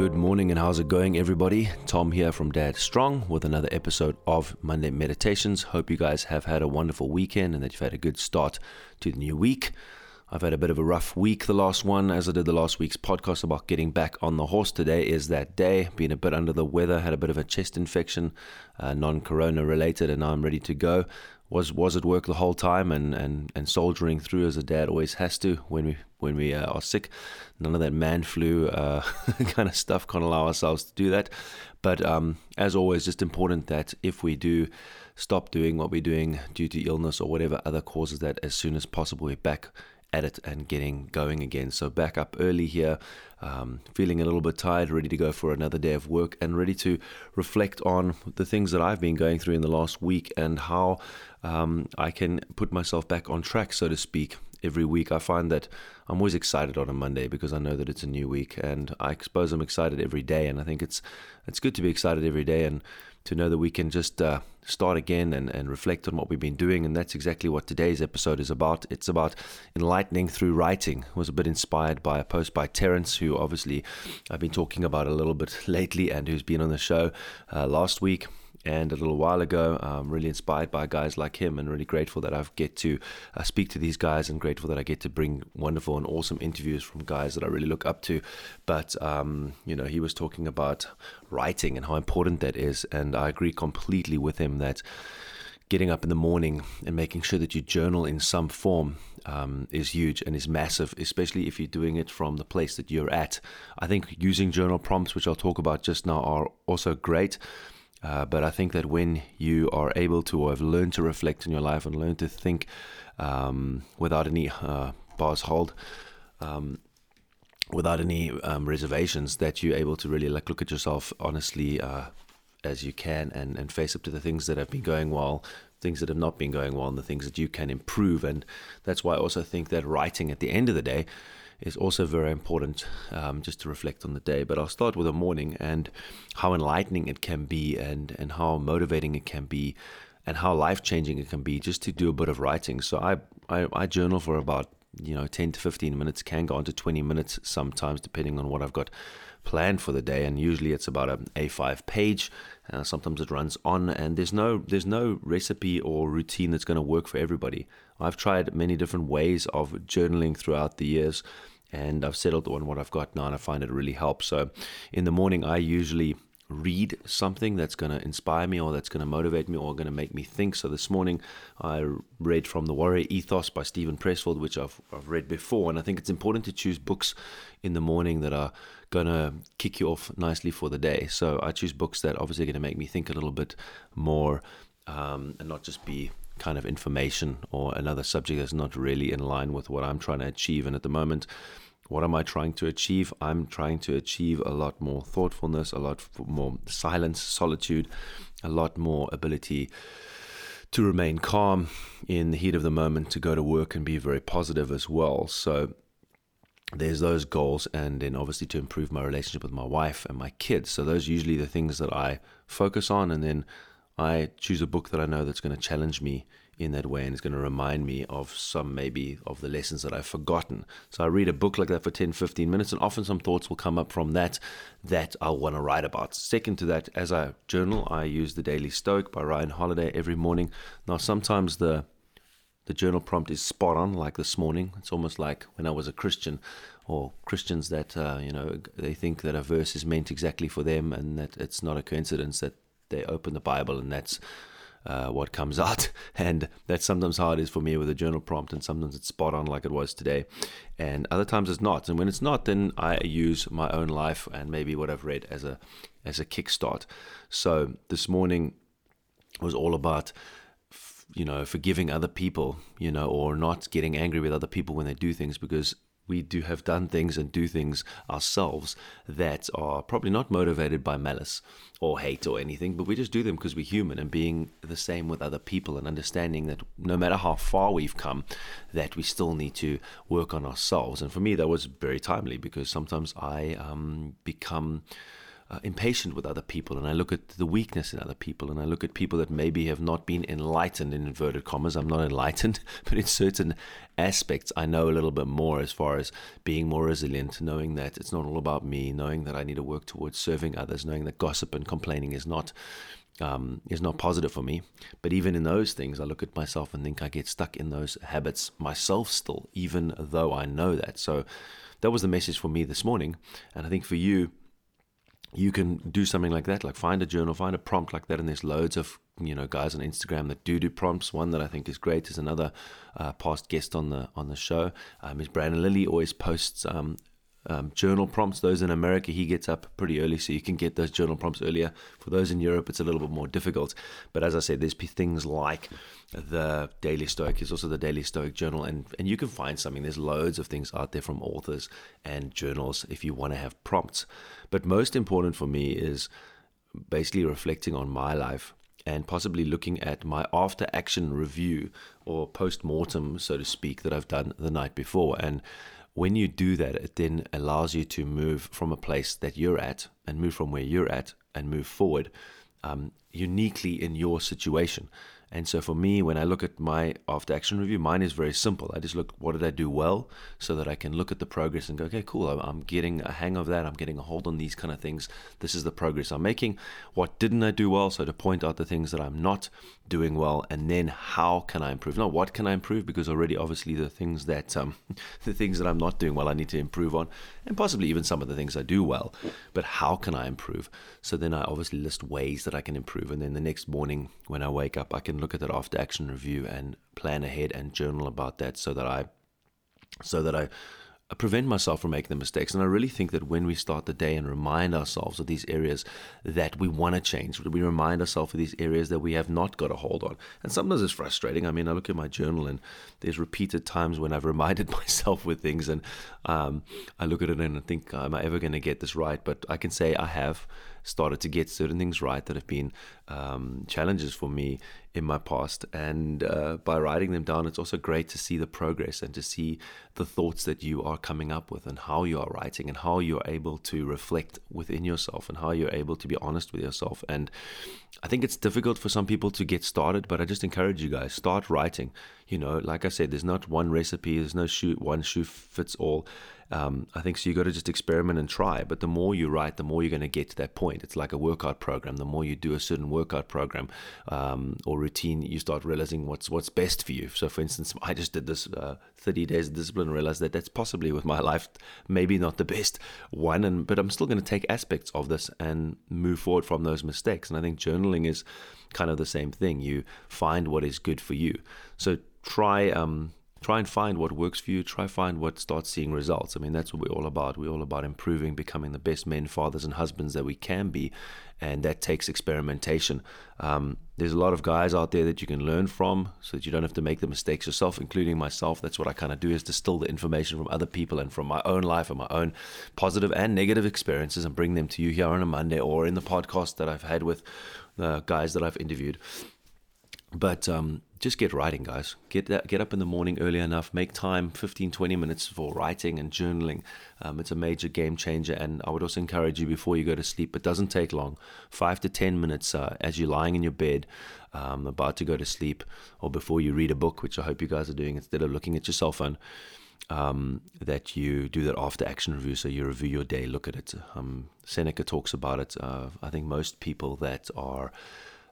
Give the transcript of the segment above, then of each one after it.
Good morning and how's it going, everybody? Tom here from Dad Strong with another episode of Monday Meditations. Hope you guys have had a wonderful weekend and that you've had a good start to the new week. I've had a bit of a rough week, the last one, as I did the last week's podcast about getting back on the horse. Today is that day. Been a bit under the weather, had a bit of a chest infection, uh, non corona related, and now I'm ready to go was was at work the whole time and, and, and soldiering through as a dad always has to when we when we uh, are sick. None of that man flu uh, kind of stuff can't allow ourselves to do that. But um, as always, just important that if we do stop doing what we're doing due to illness or whatever other causes that, as soon as possible we're back at it and getting going again. So back up early here, um, feeling a little bit tired, ready to go for another day of work, and ready to reflect on the things that I've been going through in the last week and how um, I can put myself back on track, so to speak. Every week, I find that I'm always excited on a Monday because I know that it's a new week, and I suppose I'm excited every day. And I think it's it's good to be excited every day and to know that we can just uh, start again and, and reflect on what we've been doing. And that's exactly what today's episode is about. It's about enlightening through writing. It was a bit inspired by a post by Terence, who obviously I've been talking about a little bit lately and who's been on the show uh, last week and a little while ago. I'm really inspired by guys like him and really grateful that I get to uh, speak to these guys and grateful that I get to bring wonderful and awesome interviews from guys that I really look up to. But, um, you know, he was talking about writing and how important that is. And I agree completely with him that getting up in the morning and making sure that you journal in some form um, is huge and is massive, especially if you're doing it from the place that you're at. I think using journal prompts, which I'll talk about just now, are also great. Uh, but I think that when you are able to or have learned to reflect on your life and learn to think um, without any uh, bars hold, um, without any um, reservations, that you're able to really like look at yourself honestly uh, as you can and, and face up to the things that have been going well, things that have not been going well, and the things that you can improve. And that's why I also think that writing at the end of the day is also very important um, just to reflect on the day. But I'll start with the morning and how enlightening it can be and, and how motivating it can be and how life changing it can be just to do a bit of writing. So I, I, I journal for about you know 10 to 15 minutes can go on to 20 minutes sometimes depending on what i've got planned for the day and usually it's about an a5 page uh, sometimes it runs on and there's no there's no recipe or routine that's going to work for everybody i've tried many different ways of journaling throughout the years and I've settled on what I've got now, and I find it really helps. So, in the morning, I usually read something that's going to inspire me or that's going to motivate me or going to make me think. So this morning I read from The Warrior Ethos by Steven Pressfield, which I've, I've read before. And I think it's important to choose books in the morning that are going to kick you off nicely for the day. So I choose books that obviously are going to make me think a little bit more um, and not just be kind of information or another subject that's not really in line with what I'm trying to achieve. And at the moment, what am I trying to achieve? I'm trying to achieve a lot more thoughtfulness, a lot more silence, solitude, a lot more ability to remain calm in the heat of the moment, to go to work and be very positive as well. So there's those goals, and then obviously to improve my relationship with my wife and my kids. So those are usually the things that I focus on, and then I choose a book that I know that's going to challenge me in that way and it's going to remind me of some maybe of the lessons that I've forgotten. So I read a book like that for 10, 15 minutes, and often some thoughts will come up from that that I'll want to write about. Second to that, as I journal, I use the Daily Stoic by Ryan Holiday every morning. Now, sometimes the the journal prompt is spot on, like this morning. It's almost like when I was a Christian, or Christians that uh, you know they think that a verse is meant exactly for them, and that it's not a coincidence that they open the Bible and that's uh, what comes out. And that's sometimes how it is for me with a journal prompt, and sometimes it's spot on like it was today, and other times it's not. And when it's not, then I use my own life and maybe what I've read as a as a kickstart. So this morning was all about you know forgiving other people you know or not getting angry with other people when they do things because we do have done things and do things ourselves that are probably not motivated by malice or hate or anything, but we just do them because we're human and being the same with other people and understanding that no matter how far we've come, that we still need to work on ourselves. And for me, that was very timely because sometimes I um, become uh, impatient with other people and I look at the weakness in other people and I look at people that maybe have not been enlightened in inverted commas. I'm not enlightened, but in certain aspects, I know a little bit more as far as being more resilient, knowing that it's not all about me, knowing that I need to work towards serving others, knowing that gossip and complaining is not. Um, is not positive for me. But even in those things, I look at myself and think I get stuck in those habits myself still, even though I know that. So that was the message for me this morning. And I think for you, you can do something like that, like find a journal, find a prompt like that, and there's loads of you know guys on Instagram that do do prompts. One that I think is great is another uh, past guest on the on the show. Um, is Brandon Lilly always posts um, um, journal prompts. Those in America, he gets up pretty early, so you can get those journal prompts earlier. For those in Europe, it's a little bit more difficult. But as I said, there's things like the Daily Stoic. There's also the Daily Stoic Journal, and and you can find something. There's loads of things out there from authors and journals if you want to have prompts. But most important for me is basically reflecting on my life and possibly looking at my after action review or post mortem, so to speak, that I've done the night before. And when you do that, it then allows you to move from a place that you're at and move from where you're at and move forward um, uniquely in your situation. And so for me, when I look at my after action review, mine is very simple. I just look, what did I do well so that I can look at the progress and go, okay, cool, I'm getting a hang of that. I'm getting a hold on these kind of things. This is the progress I'm making. What didn't I do well? So to point out the things that I'm not doing well, and then how can I improve? Not what can I improve, because already obviously the things that um, the things that I'm not doing well, I need to improve on, and possibly even some of the things I do well. But how can I improve? So then I obviously list ways that I can improve, and then the next morning when I wake up, I can look at that after action review and plan ahead and journal about that so that I so that I prevent myself from making the mistakes. And I really think that when we start the day and remind ourselves of these areas that we want to change, we remind ourselves of these areas that we have not got a hold on. And sometimes it's frustrating. I mean, I look at my journal and there's repeated times when I've reminded myself with things and um, I look at it and I think, am I ever going to get this right? But I can say I have started to get certain things right that have been um, challenges for me in my past. And uh, by writing them down, it's also great to see the progress and to see the thoughts that you are coming up with and how you are writing and how you're able to reflect within yourself and how you're able to be honest with yourself. And I think it's difficult for some people to get started, but I just encourage you guys start writing. You know, like I said, there's not one recipe, there's no shoe, one shoe fits all. Um, I think so. You got to just experiment and try. But the more you write, the more you're going to get to that point. It's like a workout program. The more you do a certain workout program um, or routine, you start realizing what's what's best for you. So, for instance, I just did this uh, 30 days of discipline realized that that's possibly with my life maybe not the best one. And but I'm still going to take aspects of this and move forward from those mistakes. And I think journaling is kind of the same thing. You find what is good for you. So try um, try and find what works for you try find what starts seeing results. I mean that's what we're all about. We're all about improving becoming the best men fathers and husbands that we can be and that takes experimentation. Um, there's a lot of guys out there that you can learn from so that you don't have to make the mistakes yourself including myself. That's what i kind of do is distill the information from other people and from my own life and my own positive and negative experiences and bring them to you here on a monday or in the podcast that i've had with the guys that i've interviewed. But um, just get writing, guys. Get that, get up in the morning early enough. Make time, 15, 20 minutes for writing and journaling. Um, it's a major game changer. And I would also encourage you before you go to sleep. It doesn't take long, five to 10 minutes uh, as you're lying in your bed, um, about to go to sleep, or before you read a book, which I hope you guys are doing instead of looking at your cell phone. Um, that you do that after action review. So you review your day, look at it. Um, Seneca talks about it. Uh, I think most people that are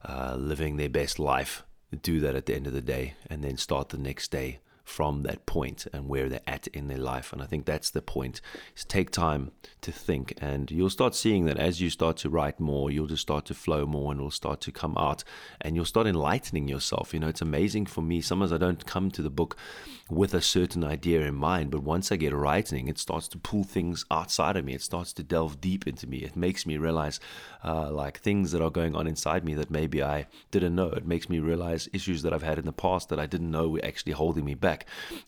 uh, living their best life do that at the end of the day and then start the next day from that point and where they're at in their life. And I think that's the point is take time to think and you'll start seeing that as you start to write more, you'll just start to flow more and it'll start to come out and you'll start enlightening yourself. You know, it's amazing for me. Sometimes I don't come to the book with a certain idea in mind, but once I get writing, it starts to pull things outside of me. It starts to delve deep into me. It makes me realize uh, like things that are going on inside me that maybe I didn't know. It makes me realize issues that I've had in the past that I didn't know were actually holding me back.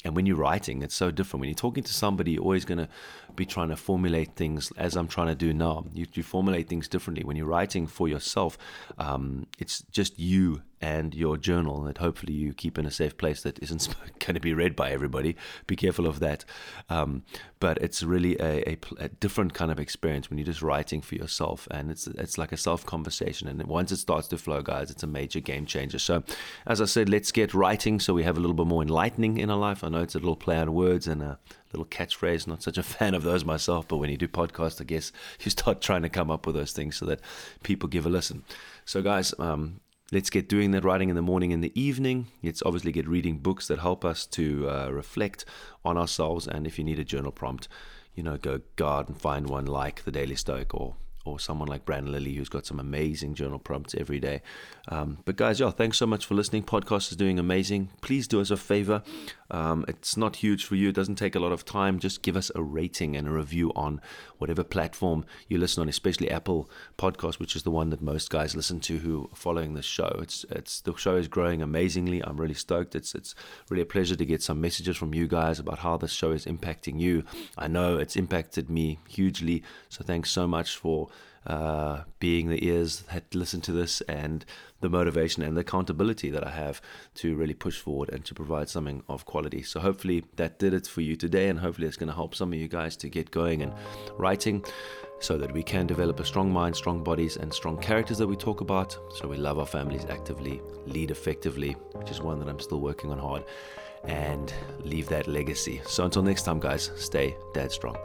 And when you're writing, it's so different. When you're talking to somebody, you're always going to be trying to formulate things as I'm trying to do now. You, you formulate things differently. When you're writing for yourself, um, it's just you and your journal that hopefully you keep in a safe place that isn't going to be read by everybody. Be careful of that. Um, but it's really a, a, a, different kind of experience when you're just writing for yourself, and it's it's like a self conversation. And once it starts to flow, guys, it's a major game changer. So, as I said, let's get writing so we have a little bit more enlightening in our life. I know it's a little play on words and a little catchphrase. Not such a fan of those myself, but when you do podcasts, I guess you start trying to come up with those things so that people give a listen. So, guys, um, let's get doing that writing in the morning and the evening. Let's obviously get reading books that help us to uh, reflect on ourselves. And if you need a journal prompt, you know, go guard and find one like the Daily Stoic or or someone like Brandon Lilly who's got some amazing journal prompts every day. Um, but guys, yeah, thanks so much for listening. Podcast is doing amazing. Please do us a favor. Um, it's not huge for you. It doesn't take a lot of time. Just give us a rating and a review on whatever platform you listen on, especially Apple Podcast, which is the one that most guys listen to who are following this show. It's it's the show is growing amazingly. I'm really stoked. It's it's really a pleasure to get some messages from you guys about how this show is impacting you. I know it's impacted me hugely. So thanks so much for uh, being the ears that listen to this and the motivation and the accountability that I have to really push forward and to provide something of quality. So hopefully that did it for you today, and hopefully it's going to help some of you guys to get going and writing so that we can develop a strong mind, strong bodies, and strong characters that we talk about. So we love our families actively, lead effectively, which is one that I'm still working on hard, and leave that legacy. So until next time, guys, stay dad strong.